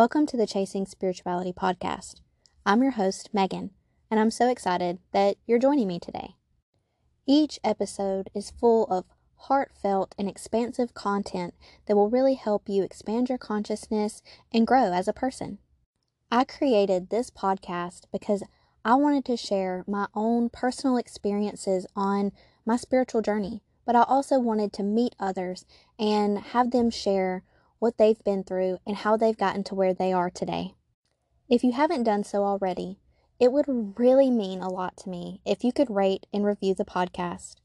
Welcome to the Chasing Spirituality podcast. I'm your host, Megan, and I'm so excited that you're joining me today. Each episode is full of heartfelt and expansive content that will really help you expand your consciousness and grow as a person. I created this podcast because I wanted to share my own personal experiences on my spiritual journey, but I also wanted to meet others and have them share what they've been through, and how they've gotten to where they are today. If you haven't done so already, it would really mean a lot to me if you could rate and review the podcast.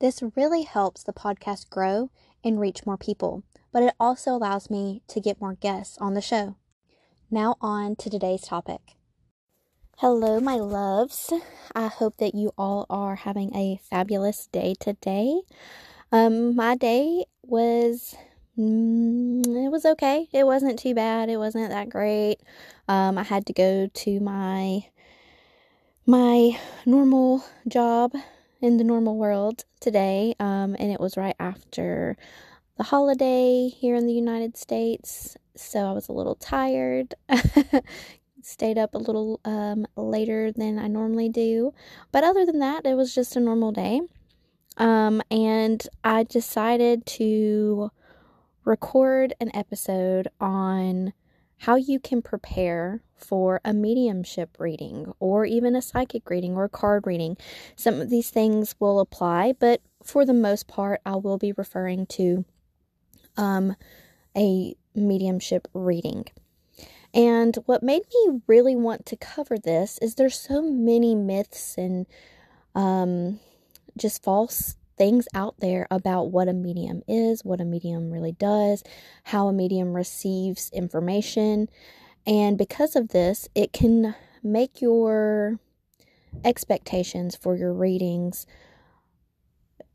This really helps the podcast grow and reach more people, but it also allows me to get more guests on the show. Now, on to today's topic. Hello, my loves. I hope that you all are having a fabulous day today. Um, my day was Mm, it was okay. It wasn't too bad. It wasn't that great. Um, I had to go to my my normal job in the normal world today, um, and it was right after the holiday here in the United States. So I was a little tired. Stayed up a little um, later than I normally do. But other than that, it was just a normal day. Um, and I decided to record an episode on how you can prepare for a mediumship reading or even a psychic reading or card reading. Some of these things will apply, but for the most part, I will be referring to um, a mediumship reading. And what made me really want to cover this is there's so many myths and um, just false things out there about what a medium is, what a medium really does, how a medium receives information. And because of this, it can make your expectations for your readings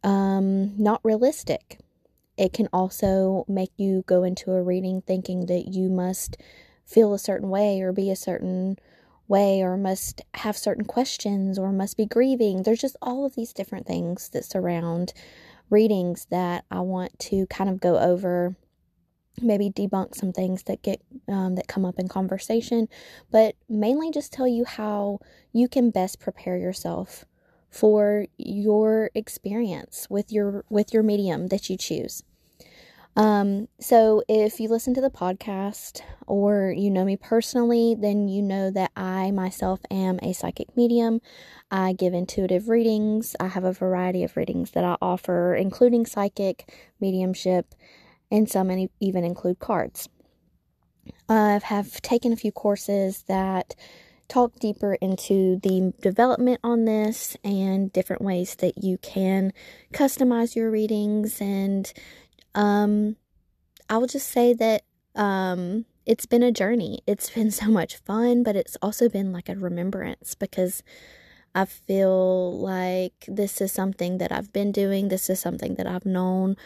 um, not realistic. It can also make you go into a reading thinking that you must feel a certain way or be a certain way or must have certain questions or must be grieving. There's just all of these different things that surround readings that I want to kind of go over maybe debunk some things that get um, that come up in conversation but mainly just tell you how you can best prepare yourself for your experience with your with your medium that you choose um, so if you listen to the podcast or you know me personally, then you know that I myself am a psychic medium. I give intuitive readings. I have a variety of readings that I offer, including psychic, mediumship, and some even include cards. I have taken a few courses that talk deeper into the development on this and different ways that you can customize your readings and um, I will just say that um, it's been a journey. It's been so much fun, but it's also been like a remembrance because I feel like this is something that I've been doing. This is something that I've known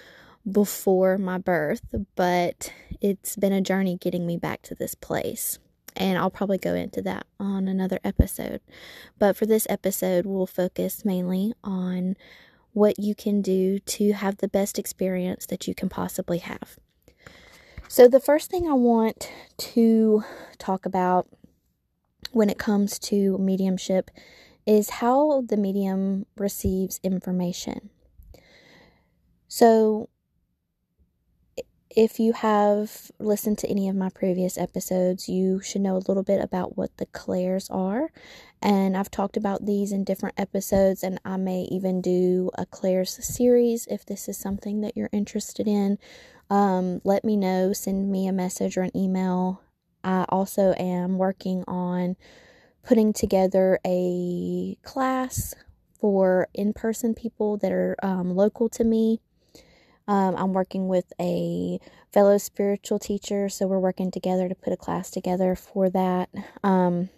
before my birth, but it's been a journey getting me back to this place. And I'll probably go into that on another episode. But for this episode, we'll focus mainly on what you can do to have the best experience that you can possibly have. So, the first thing I want to talk about when it comes to mediumship is how the medium receives information. So, if you have listened to any of my previous episodes, you should know a little bit about what the clairs are. And I've talked about these in different episodes, and I may even do a clairs series if this is something that you're interested in. Um, let me know, send me a message or an email. I also am working on putting together a class for in person people that are um, local to me um, I'm working with a fellow spiritual teacher, so we're working together to put a class together for that. Um,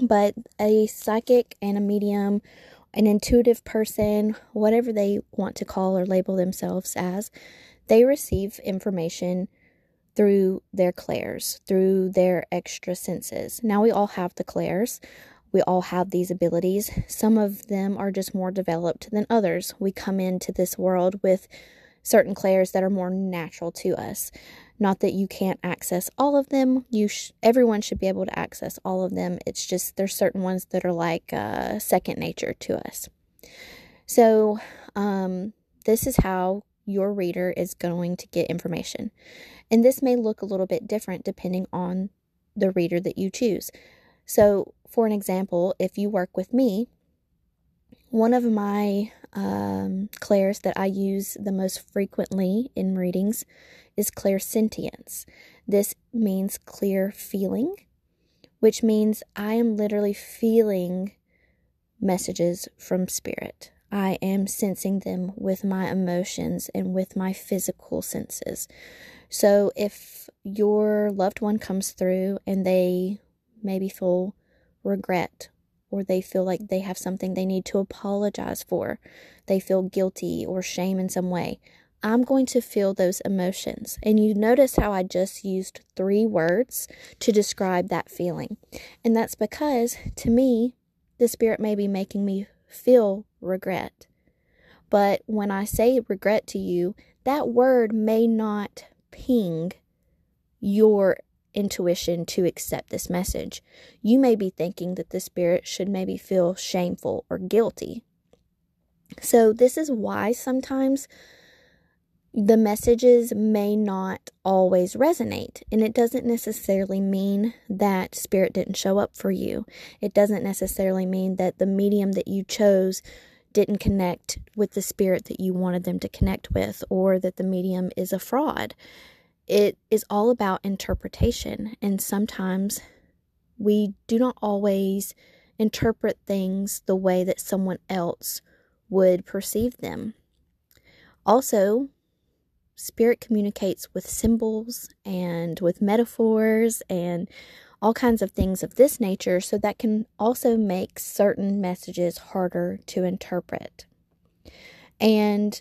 but a psychic and a medium, an intuitive person, whatever they want to call or label themselves as, they receive information through their clairs, through their extra senses. Now, we all have the clairs. We all have these abilities. Some of them are just more developed than others. We come into this world with certain clairs that are more natural to us. Not that you can't access all of them. You sh- everyone should be able to access all of them. It's just there's certain ones that are like uh, second nature to us. So, um, this is how your reader is going to get information. And this may look a little bit different depending on the reader that you choose. So, for an example, if you work with me, one of my um, clairs that I use the most frequently in readings is clairsentience. This means clear feeling, which means I am literally feeling messages from spirit. I am sensing them with my emotions and with my physical senses. So if your loved one comes through and they maybe feel regret or they feel like they have something they need to apologize for, they feel guilty or shame in some way, I'm going to feel those emotions. And you notice how I just used three words to describe that feeling. And that's because to me, the spirit may be making me feel regret. But when I say regret to you, that word may not ping your intuition to accept this message. You may be thinking that the spirit should maybe feel shameful or guilty. So, this is why sometimes the messages may not always resonate. And it doesn't necessarily mean that spirit didn't show up for you. It doesn't necessarily mean that the medium that you chose didn't connect with the spirit that you wanted them to connect with or that the medium is a fraud. It is all about interpretation. And sometimes we do not always interpret things the way that someone else would perceive them. Also, spirit communicates with symbols and with metaphors and all kinds of things of this nature, so that can also make certain messages harder to interpret. And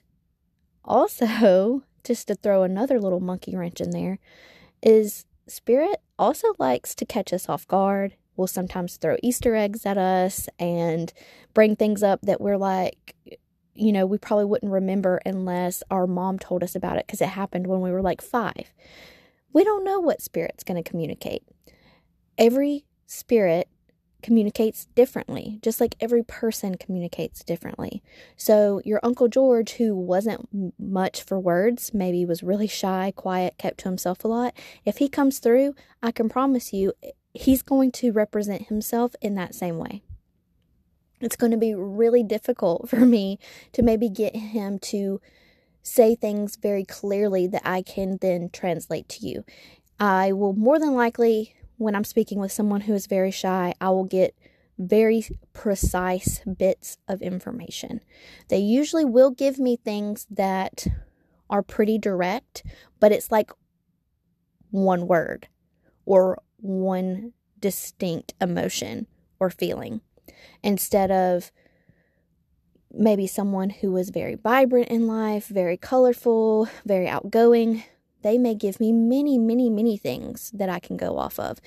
also, just to throw another little monkey wrench in there, is spirit also likes to catch us off guard. Will sometimes throw Easter eggs at us and bring things up that we're like, you know, we probably wouldn't remember unless our mom told us about it because it happened when we were like five. We don't know what spirit's going to communicate. Every spirit communicates differently, just like every person communicates differently. So, your Uncle George, who wasn't much for words, maybe was really shy, quiet, kept to himself a lot, if he comes through, I can promise you eh, he's going to represent himself in that same way it's going to be really difficult for me to maybe get him to say things very clearly that I can then translate to you. I will more than likely, when I'm speaking with someone who is very shy, I will get very precise bits of information. They usually will give me things that are pretty direct, but it's like one word or one distinct emotion or feeling instead of maybe someone who was very vibrant in life, very colorful, very outgoing. They may give me many, many, many things that I can go off of.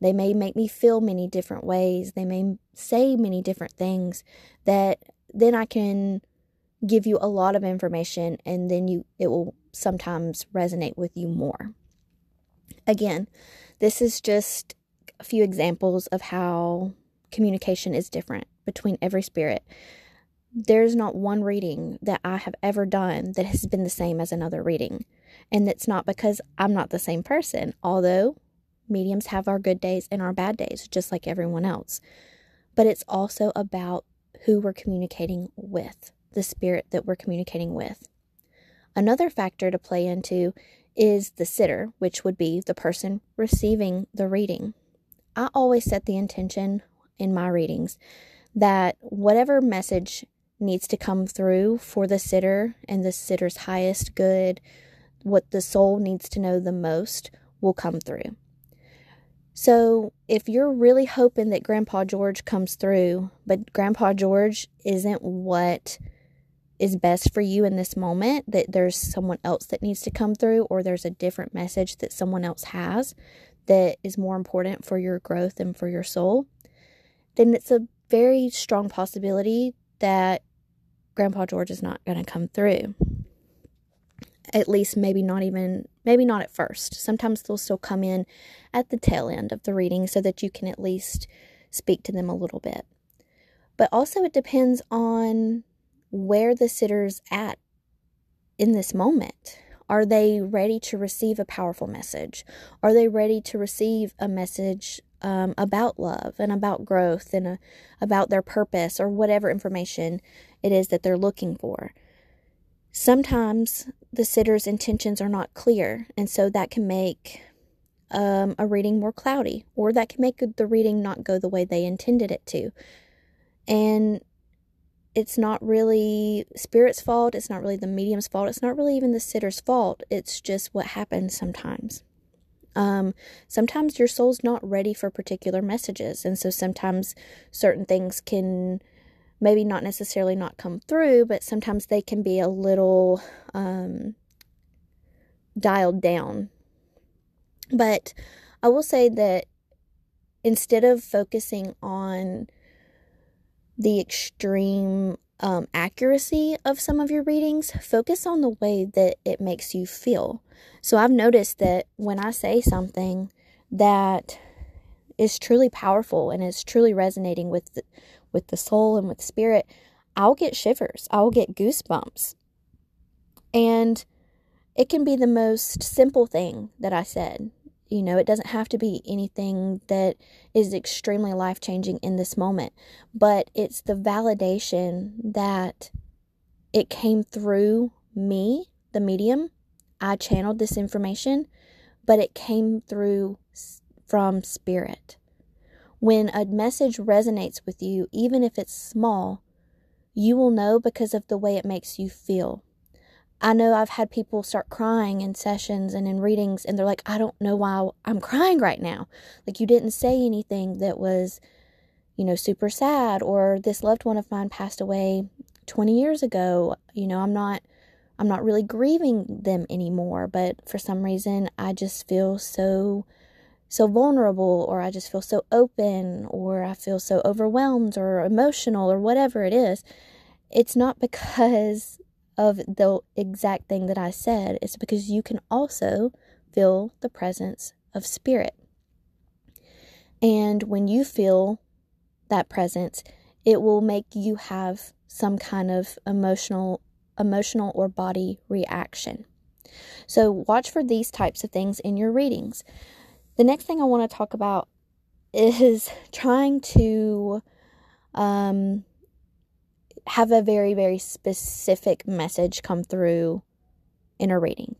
They may make me feel many different ways. They may say many different things that then I can give you a lot of information and then you it will sometimes resonate with you more. Again, this is just a few examples of how communication is different between every spirit. There's not one reading that I have ever done that has been the same as another reading. And it's not because I'm not the same person, although mediums have our good days and our bad days, just like everyone else. But it's also about who we're communicating with, the spirit that we're communicating with. Another factor to play into is the sitter, which would be the person receiving the reading. I always set the intention in my readings that whatever message needs to come through for the sitter and the sitter's highest good, what the soul needs to know the most, will come through. So, if you're really hoping that Grandpa George comes through, but Grandpa George isn't what is best for you in this moment, that there's someone else that needs to come through, or there's a different message that someone else has that is more important for your growth and for your soul, then it's a very strong possibility that Grandpa George is not going to come through. At least, maybe not even, maybe not at first. Sometimes they'll still come in at the tail end of the reading so that you can at least speak to them a little bit. But also, it depends on where the sitter's at in this moment. Are they ready to receive a powerful message? Are they ready to receive a message um, about love and about growth and uh, about their purpose or whatever information it is that they're looking for? Sometimes the sitter's intentions are not clear, and so that can make um, a reading more cloudy, or that can make the reading not go the way they intended it to. And it's not really spirit's fault, it's not really the medium's fault, it's not really even the sitter's fault. It's just what happens sometimes. Um, sometimes your soul's not ready for particular messages, and so sometimes certain things can maybe not necessarily not come through, but sometimes they can be a little um, dialed down. But I will say that instead of focusing on the extreme um, accuracy of some of your readings, focus on the way that it makes you feel. So I've noticed that when I say something that is truly powerful and is truly resonating with the, with the soul and with spirit, I'll get shivers. I'll get goosebumps. And it can be the most simple thing that I said. You know, it doesn't have to be anything that is extremely life changing in this moment, but it's the validation that it came through me, the medium. I channeled this information, but it came through from spirit. When a message resonates with you, even if it's small, you will know because of the way it makes you feel. I know I've had people start crying in sessions and in readings, and they're like, I don't know why I'm crying right now. Like, you didn't say anything that was, you know, super sad, or this loved one of mine passed away 20 years ago. You know, I'm not. I'm not really grieving them anymore, but for some reason I just feel so so vulnerable or I just feel so open or I feel so overwhelmed or emotional or whatever it is. It's not because of the exact thing that I said, it's because you can also feel the presence of spirit. And when you feel that presence, it will make you have some kind of emotional emotional or body reaction. So watch for these types of things in your readings. The next thing I want to talk about is trying to um, have a very, very specific message come through in a reading.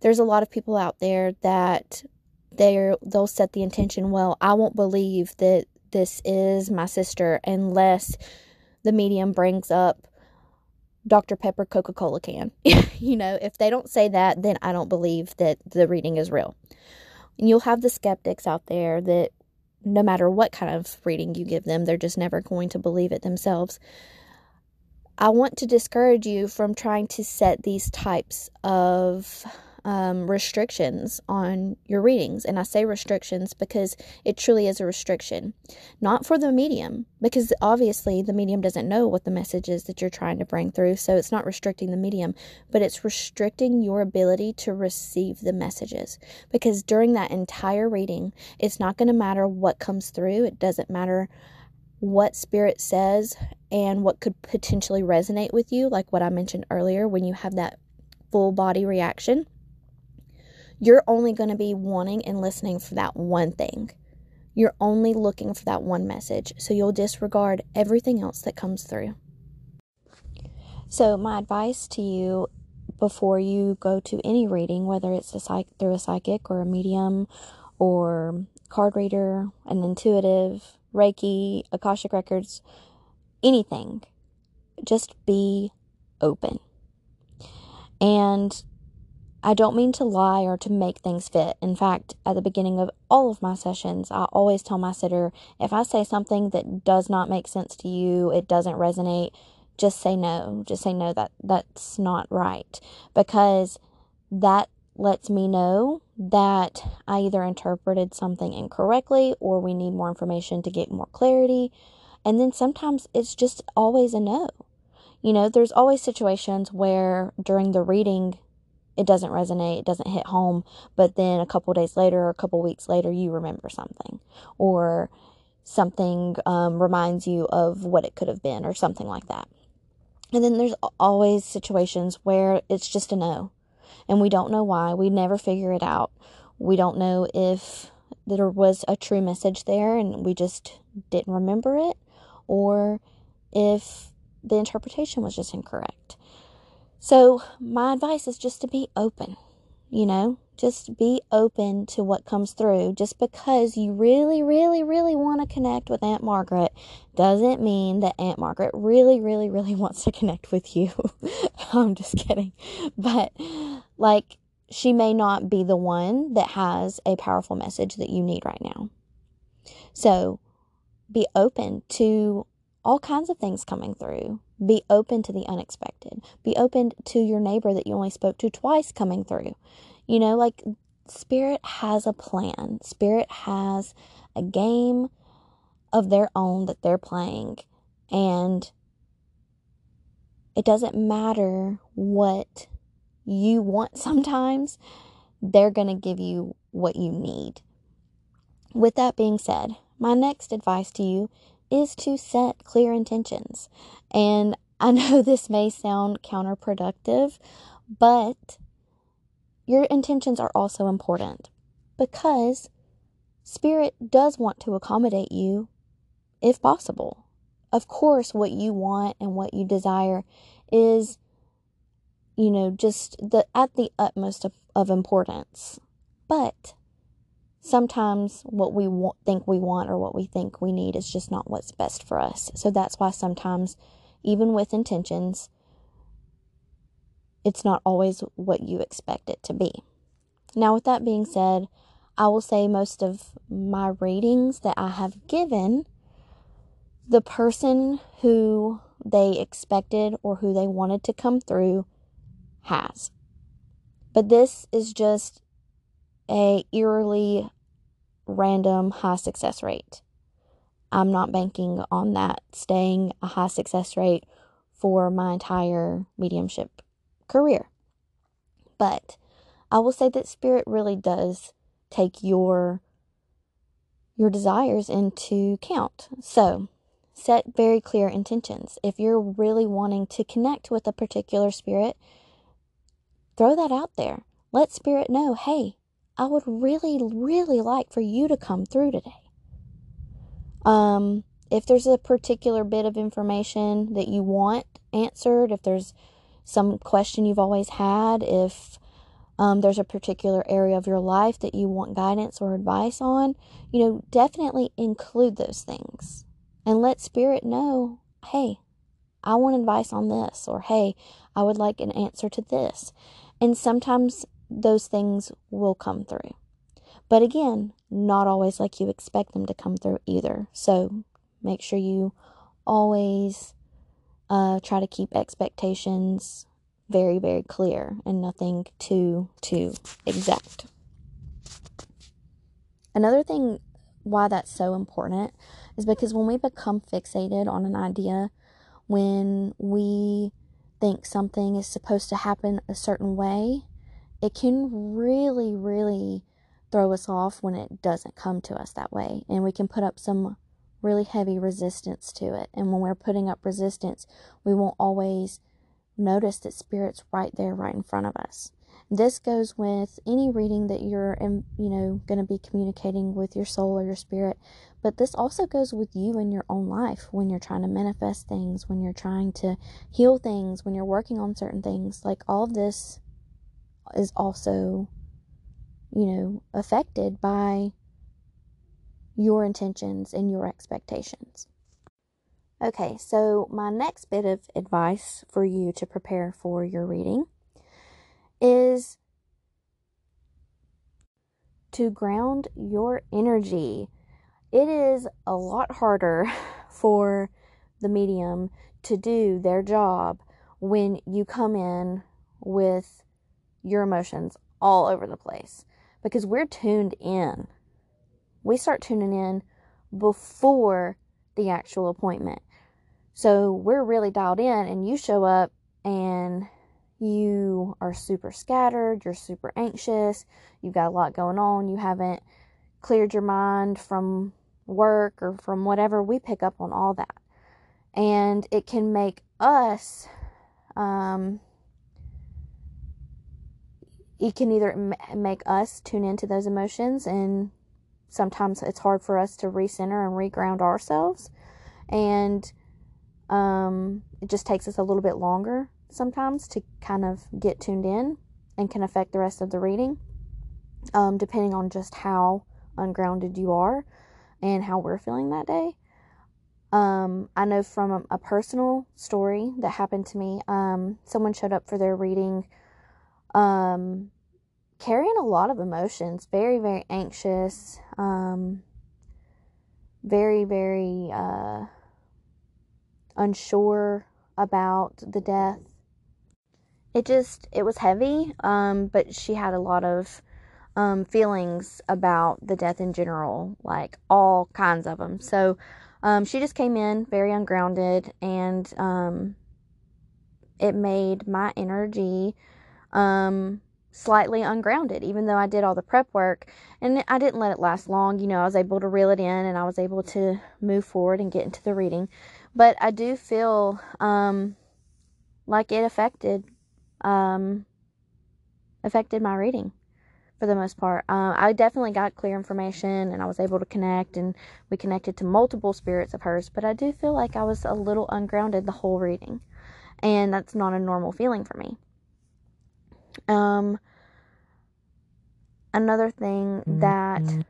There's a lot of people out there that they're they'll set the intention, well, I won't believe that this is my sister unless the medium brings up Dr. Pepper Coca Cola can. you know, if they don't say that, then I don't believe that the reading is real. And you'll have the skeptics out there that no matter what kind of reading you give them, they're just never going to believe it themselves. I want to discourage you from trying to set these types of um, restrictions on your readings. And I say restrictions because it truly is a restriction, not for the medium, because obviously the medium doesn't know what the message is that you're trying to bring through. So it's not restricting the medium, but it's restricting your ability to receive the messages. Because during that entire reading, it's not going to matter what comes through, it doesn't matter what spirit says and what could potentially resonate with you, like what I mentioned earlier when you have that full body reaction you're only going to be wanting and listening for that one thing. You're only looking for that one message. So you'll disregard everything else that comes through. So, my advice to you before you go to any reading, whether it's a psych- through a psychic or a medium or card reader, an intuitive, Reiki, Akashic Records, anything, just be open. And I don't mean to lie or to make things fit. In fact, at the beginning of all of my sessions, I always tell my sitter if I say something that does not make sense to you, it doesn't resonate, just say no. Just say no that that's not right because that lets me know that I either interpreted something incorrectly or we need more information to get more clarity. And then sometimes it's just always a no. You know, there's always situations where during the reading it doesn't resonate, it doesn't hit home, but then a couple days later or a couple weeks later, you remember something, or something um, reminds you of what it could have been, or something like that. And then there's always situations where it's just a no, and we don't know why. We never figure it out. We don't know if there was a true message there and we just didn't remember it, or if the interpretation was just incorrect. So, my advice is just to be open, you know, just be open to what comes through. Just because you really, really, really want to connect with Aunt Margaret doesn't mean that Aunt Margaret really, really, really wants to connect with you. I'm just kidding. But, like, she may not be the one that has a powerful message that you need right now. So, be open to all kinds of things coming through. Be open to the unexpected. Be open to your neighbor that you only spoke to twice coming through. You know, like Spirit has a plan, Spirit has a game of their own that they're playing. And it doesn't matter what you want sometimes, they're going to give you what you need. With that being said, my next advice to you is to set clear intentions. And I know this may sound counterproductive, but your intentions are also important because Spirit does want to accommodate you if possible. Of course, what you want and what you desire is, you know, just the at the utmost of, of importance. But sometimes what we want, think we want or what we think we need is just not what's best for us. So that's why sometimes, even with intentions, it's not always what you expect it to be. Now, with that being said, I will say most of my readings that I have given, the person who they expected or who they wanted to come through has. But this is just a eerily random high success rate. I'm not banking on that staying a high success rate for my entire mediumship career. But I will say that spirit really does take your your desires into count. So, set very clear intentions. If you're really wanting to connect with a particular spirit, throw that out there. Let spirit know, "Hey, I would really, really like for you to come through today. Um, if there's a particular bit of information that you want answered, if there's some question you've always had, if um, there's a particular area of your life that you want guidance or advice on, you know, definitely include those things and let Spirit know, hey, I want advice on this, or hey, I would like an answer to this. And sometimes those things will come through. But again, not always like you expect them to come through either. So make sure you always uh, try to keep expectations very, very clear and nothing too, too exact. Another thing why that's so important is because when we become fixated on an idea, when we think something is supposed to happen a certain way, it can really, really throw us off when it doesn't come to us that way. And we can put up some really heavy resistance to it. And when we're putting up resistance, we won't always notice that spirit's right there, right in front of us. This goes with any reading that you're, you know, going to be communicating with your soul or your spirit. But this also goes with you in your own life when you're trying to manifest things, when you're trying to heal things, when you're working on certain things. Like all of this is also, you know, affected by your intentions and your expectations. Okay, so my next bit of advice for you to prepare for your reading is to ground your energy. It is a lot harder for the medium to do their job when you come in with your emotions all over the place because we're tuned in. We start tuning in before the actual appointment. So we're really dialed in, and you show up and you are super scattered, you're super anxious, you've got a lot going on, you haven't cleared your mind from work or from whatever, we pick up on all that. And it can make us, um, it can either make us tune into those emotions, and sometimes it's hard for us to recenter and reground ourselves. And um, it just takes us a little bit longer sometimes to kind of get tuned in and can affect the rest of the reading, um, depending on just how ungrounded you are and how we're feeling that day. Um, I know from a, personal story that happened to me, um, someone showed up for their reading um, carrying a lot of emotions, very, very anxious, um, very, very uh, unsure about the death. It just, it was heavy, um, but she had a lot of um, feelings about the death in general, like all kinds of them. So um, she just came in very ungrounded, and um, it made my energy um, slightly ungrounded, even though I did all the prep work. And I didn't let it last long. You know, I was able to reel it in and I was able to move forward and get into the reading. But I do feel um, like it affected um, affected my reading for the most part. Uh, I definitely got clear information and I was able to connect, and we connected to multiple spirits of hers. But I do feel like I was a little ungrounded the whole reading, and that's not a normal feeling for me. Um, another thing that mm-hmm.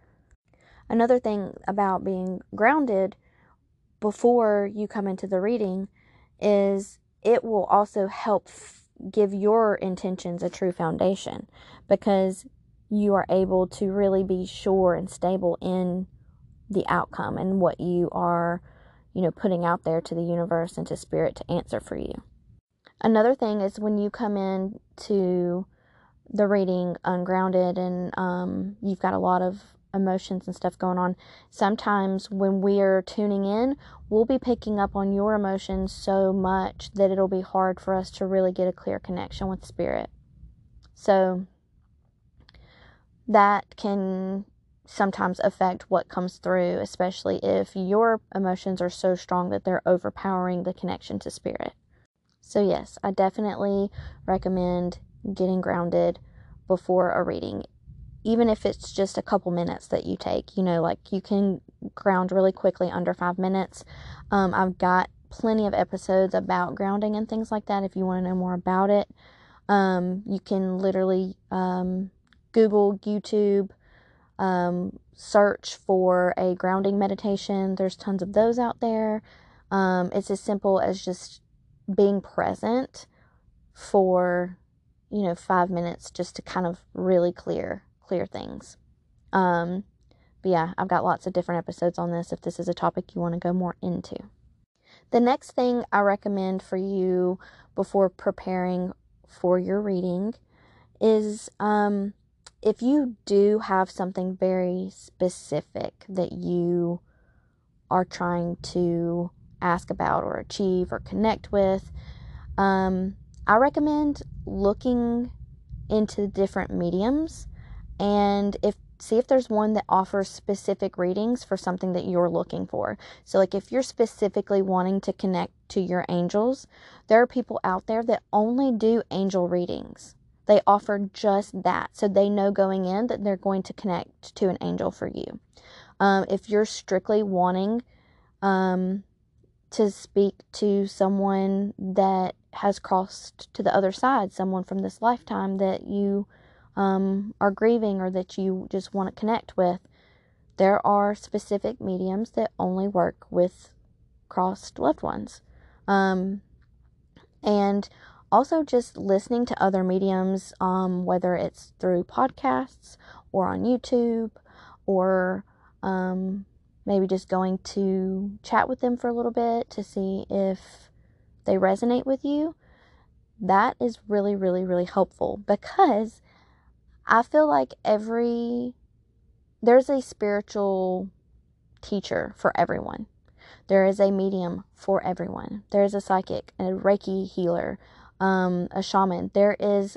another thing about being grounded before you come into the reading is it will also help give your intentions a true foundation because you are able to really be sure and stable in the outcome and what you are, you know, putting out there to the universe and to spirit to answer for you. Another thing is when you come in to the reading ungrounded and um, you've got a lot of emotions and stuff going on. Sometimes when we're tuning in, we'll be picking up on your emotions so much that it'll be hard for us to really get a clear connection with spirit. So that can sometimes affect what comes through, especially if your emotions are so strong that they're overpowering the connection to spirit. So, yes, I definitely recommend getting grounded before a reading even if it's just a couple minutes that you take, you know, like you can ground really quickly under five minutes. Um, I've got plenty of episodes about grounding and things like that if you want to know more about it. Um, you can literally um, Google, YouTube, um, search for a grounding meditation. There's tons of those out there. Um, it's as simple as just being present for, you know, five minutes just to kind of really clear clear things. Um, but yeah, I've got lots of different episodes on this if this is a topic you want to go more into. The next thing I recommend for you before preparing for your reading is um, if you do have something very specific that you are trying to ask about or achieve or connect with, um, I recommend looking into different mediums and if see if there's one that offers specific readings for something that you're looking for. So like if you're specifically wanting to connect to your angels, there are people out there that only do angel readings. They offer just that. So they know going in that they're going to connect to an angel for you. Um, if you're strictly wanting um, to speak to someone that has crossed to the other side, someone from this lifetime that you um, are grieving or that you just want to connect with, there are specific mediums that only work with crossed loved ones. Um, and also just listening to other mediums, um, whether it's through podcasts or on YouTube or um, maybe just going to chat with them for a little bit to see if they resonate with you. That is really, really, really helpful because I feel like every there's a spiritual teacher for everyone. There is a medium for everyone. There is a psychic, a Reiki healer, um, a shaman. There is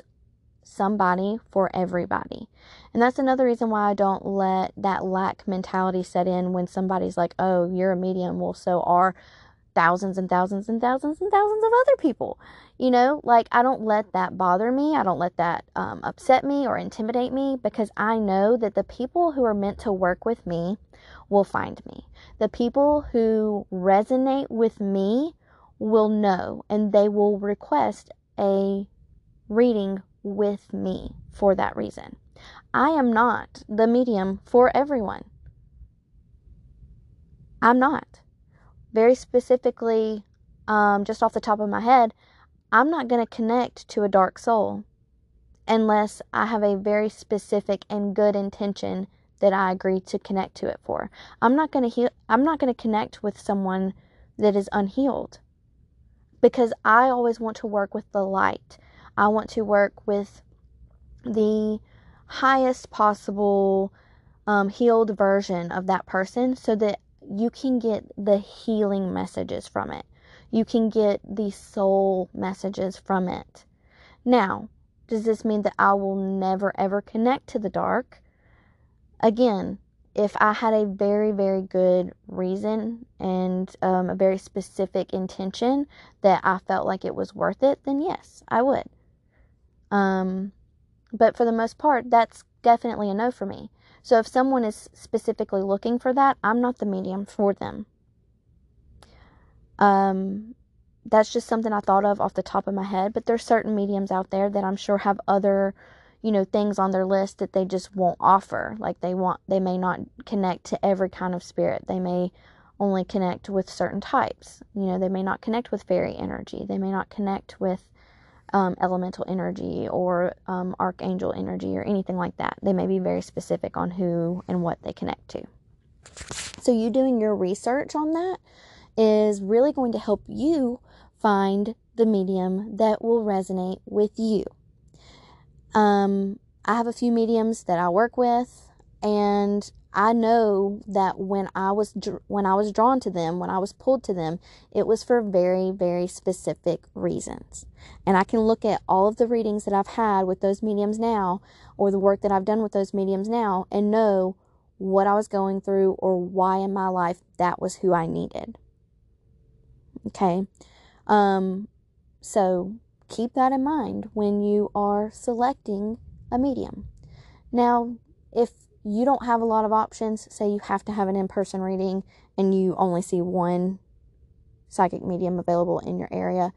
somebody for everybody. And that's another reason why I don't let that lack mentality set in when somebody's like, oh, you're a medium. Well, so are thousands and thousands and thousands and thousands of other people. You know, like I don't let that bother me. I don't let that um, upset me or intimidate me because I know that the people who are meant to work with me will find me. The people who resonate with me will know and they will request a reading with me for that reason. I am not the medium for everyone. I'm not. Very specifically, um, just off the top of my head, I'm not going to connect to a dark soul unless I have a very specific and good intention that I agree to connect to it for. I'm not going to heal I'm not going to connect with someone that is unhealed because I always want to work with the light. I want to work with the highest possible um, healed version of that person so that you can get the healing messages from it. You can get the soul messages from it. Now, does this mean that I will never ever connect to the dark? Again, if I had a very, very good reason and um, a very specific intention that I felt like it was worth it, then yes, I would. Um, but for the most part, that's definitely a no for me. So if someone is specifically looking for that, I'm not the medium for them. Um, that's just something I thought of off the top of my head. But there's certain mediums out there that I'm sure have other, you know, things on their list that they just won't offer. Like they want, they may not connect to every kind of spirit. They may only connect with certain types. You know, they may not connect with fairy energy. They may not connect with um, elemental energy or um, archangel energy or anything like that. They may be very specific on who and what they connect to. So, you doing your research on that is really going to help you find the medium that will resonate with you. Um, I have a few mediums that I work with, and I know that when I was when I was drawn to them, when I was pulled to them, it was for very very specific reasons. And I can look at all of the readings that I've had with those mediums now or the work that I've done with those mediums now and know what I was going through or why in my life that was who I needed. Okay? Um so keep that in mind when you are selecting a medium. Now, if you don't have a lot of options, say you have to have an in person reading and you only see one psychic medium available in your area,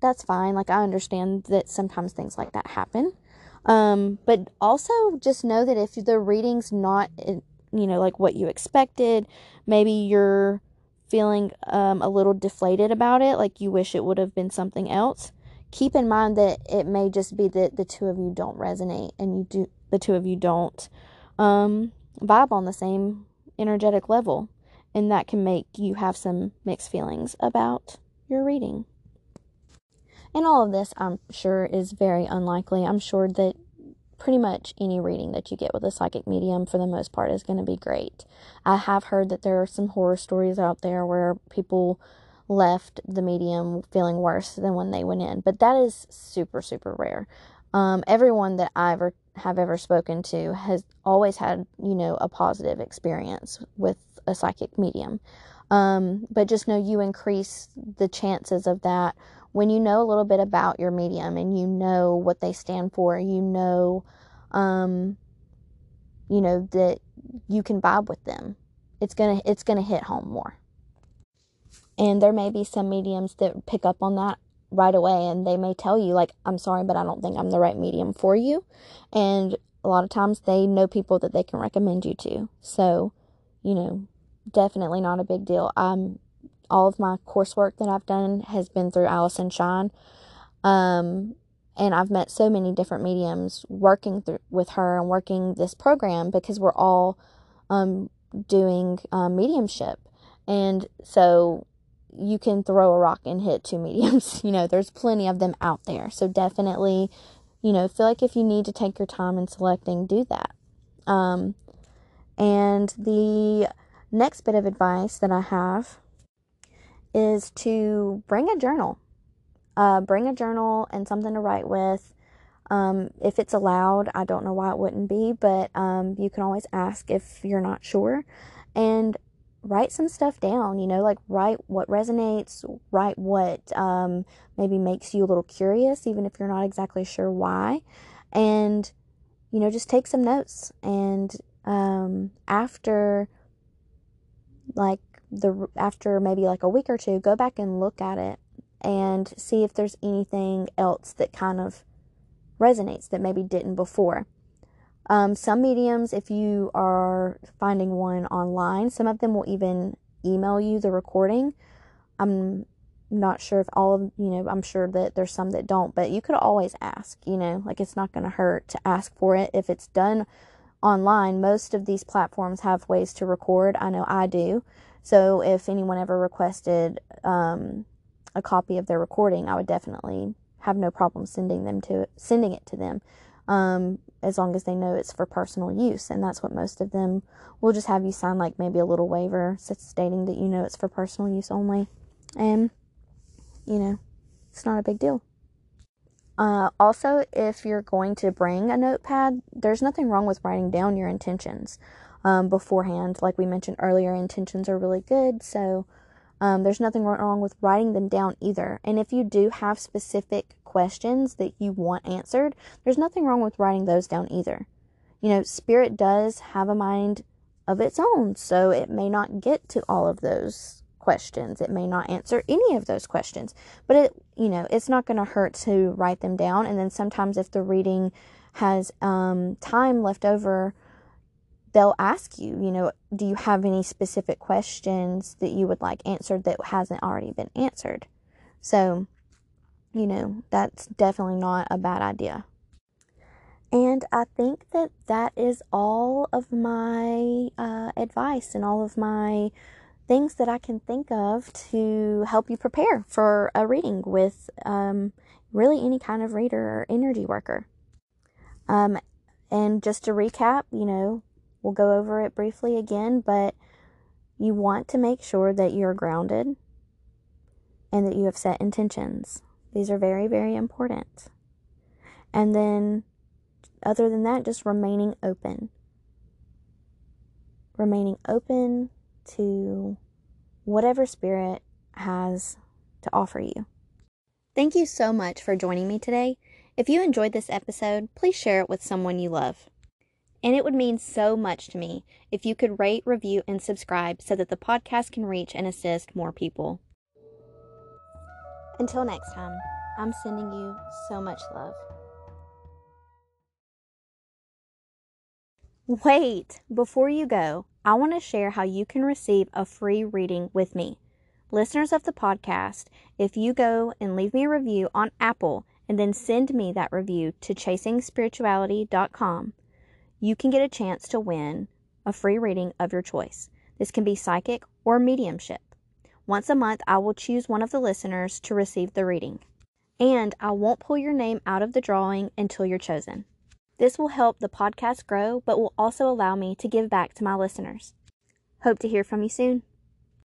that's fine. Like, I understand that sometimes things like that happen. Um, but also just know that if the reading's not, you know, like what you expected, maybe you're feeling um, a little deflated about it, like you wish it would have been something else. Keep in mind that it may just be that the two of you don't resonate and you do, the two of you don't um, vibe on the same energetic level. And that can make you have some mixed feelings about your reading. And all of this, I'm sure, is very unlikely. I'm sure that pretty much any reading that you get with a psychic medium, for the most part, is going to be great. I have heard that there are some horror stories out there where people left the medium feeling worse than when they went in, but that is super, super rare. Um, everyone that I ever have ever spoken to has always had, you know, a positive experience with a psychic medium. Um, but just know you increase the chances of that when you know a little bit about your medium and you know what they stand for. You know, um, you know that you can vibe with them. It's gonna it's gonna hit home more. And there may be some mediums that pick up on that right away and they may tell you like I'm sorry but I don't think I'm the right medium for you. And a lot of times they know people that they can recommend you to. So you know definitely not a big deal. Um all of my coursework that I've done has been through Allison Shine um and I've met so many different mediums working through with her and working this program because we're all um doing um, mediumship. And so you can throw a rock and hit two mediums. you know, there's plenty of them out there. So definitely, you know, feel like if you need to take your time in selecting, do that. Um, and the next bit of advice that I have is to bring a journal. uh, bring a journal and something to write with. Um, if it's allowed, I don't know why it wouldn't be, but um, you can always ask if you're not sure. And write some stuff down, you know, like write what resonates, write what um, maybe makes you a little curious, even if you're not exactly sure why. And, you know, just take some notes. And um, after, like, the after maybe like a week or two, go back and look at it and see if there's anything else that kind of resonates that maybe didn't before. Um, some mediums, if you are finding one online, some of them will even email you the recording. I'm not sure if all of, you know, I'm sure that there's some that don't, but you could always ask, you know, like it's not going to hurt to ask for it. If it's done online, most of these platforms have ways to record. I know I do. So if anyone ever requested um, a copy of their recording, I would definitely have no problem sending them to sending it to them um, as long as they know it's for personal use. And that's what most of them will just have you sign, like maybe a little waiver stating that you know it's for personal use only. And, you know, it's not a big deal. Uh, also, if you're going to bring a notepad, there's nothing wrong with writing down your intentions um, beforehand. Like we mentioned earlier, intentions are really good. So, um, there's nothing wrong with writing them down either. And if you do have specific questions that you want answered, there's nothing wrong with writing those down either. You know, spirit does have a mind of its own, so it may not get to all of those questions. It may not answer any of those questions, but it, you know, it's not going to hurt to write them down. And then sometimes if the reading has um, time left over, they'll ask you, you know, do you have any specific questions that you would like answered that hasn't already been answered? So, you know, that's definitely not a bad idea. And I think that that is all of my uh, advice and all of my things that I can think of to help you prepare for a reading with um, really any kind of reader or energy worker. Um, and just to recap, you know, We'll go over it briefly again, but you want to make sure that you're grounded and that you have set intentions. These are very, very important. And then, other than that, just remaining open. Remaining open to whatever spirit has to offer you. Thank you so much for joining me today. If you enjoyed this episode, please share it with someone you love. And it would mean so much to me if you could rate, review, and subscribe so that the podcast can reach and assist more people. Until next time, I'm sending you so much love. Wait, before you go, I want to share how you can receive a free reading with me. Listeners of the podcast, if you go and leave me a review on Apple and then send me that review to chasingspirituality.com, you can get a chance to win a free reading of your choice. This can be psychic or mediumship. Once a month, I will choose one of the listeners to receive the reading. And I won't pull your name out of the drawing until you're chosen. This will help the podcast grow, but will also allow me to give back to my listeners. Hope to hear from you soon.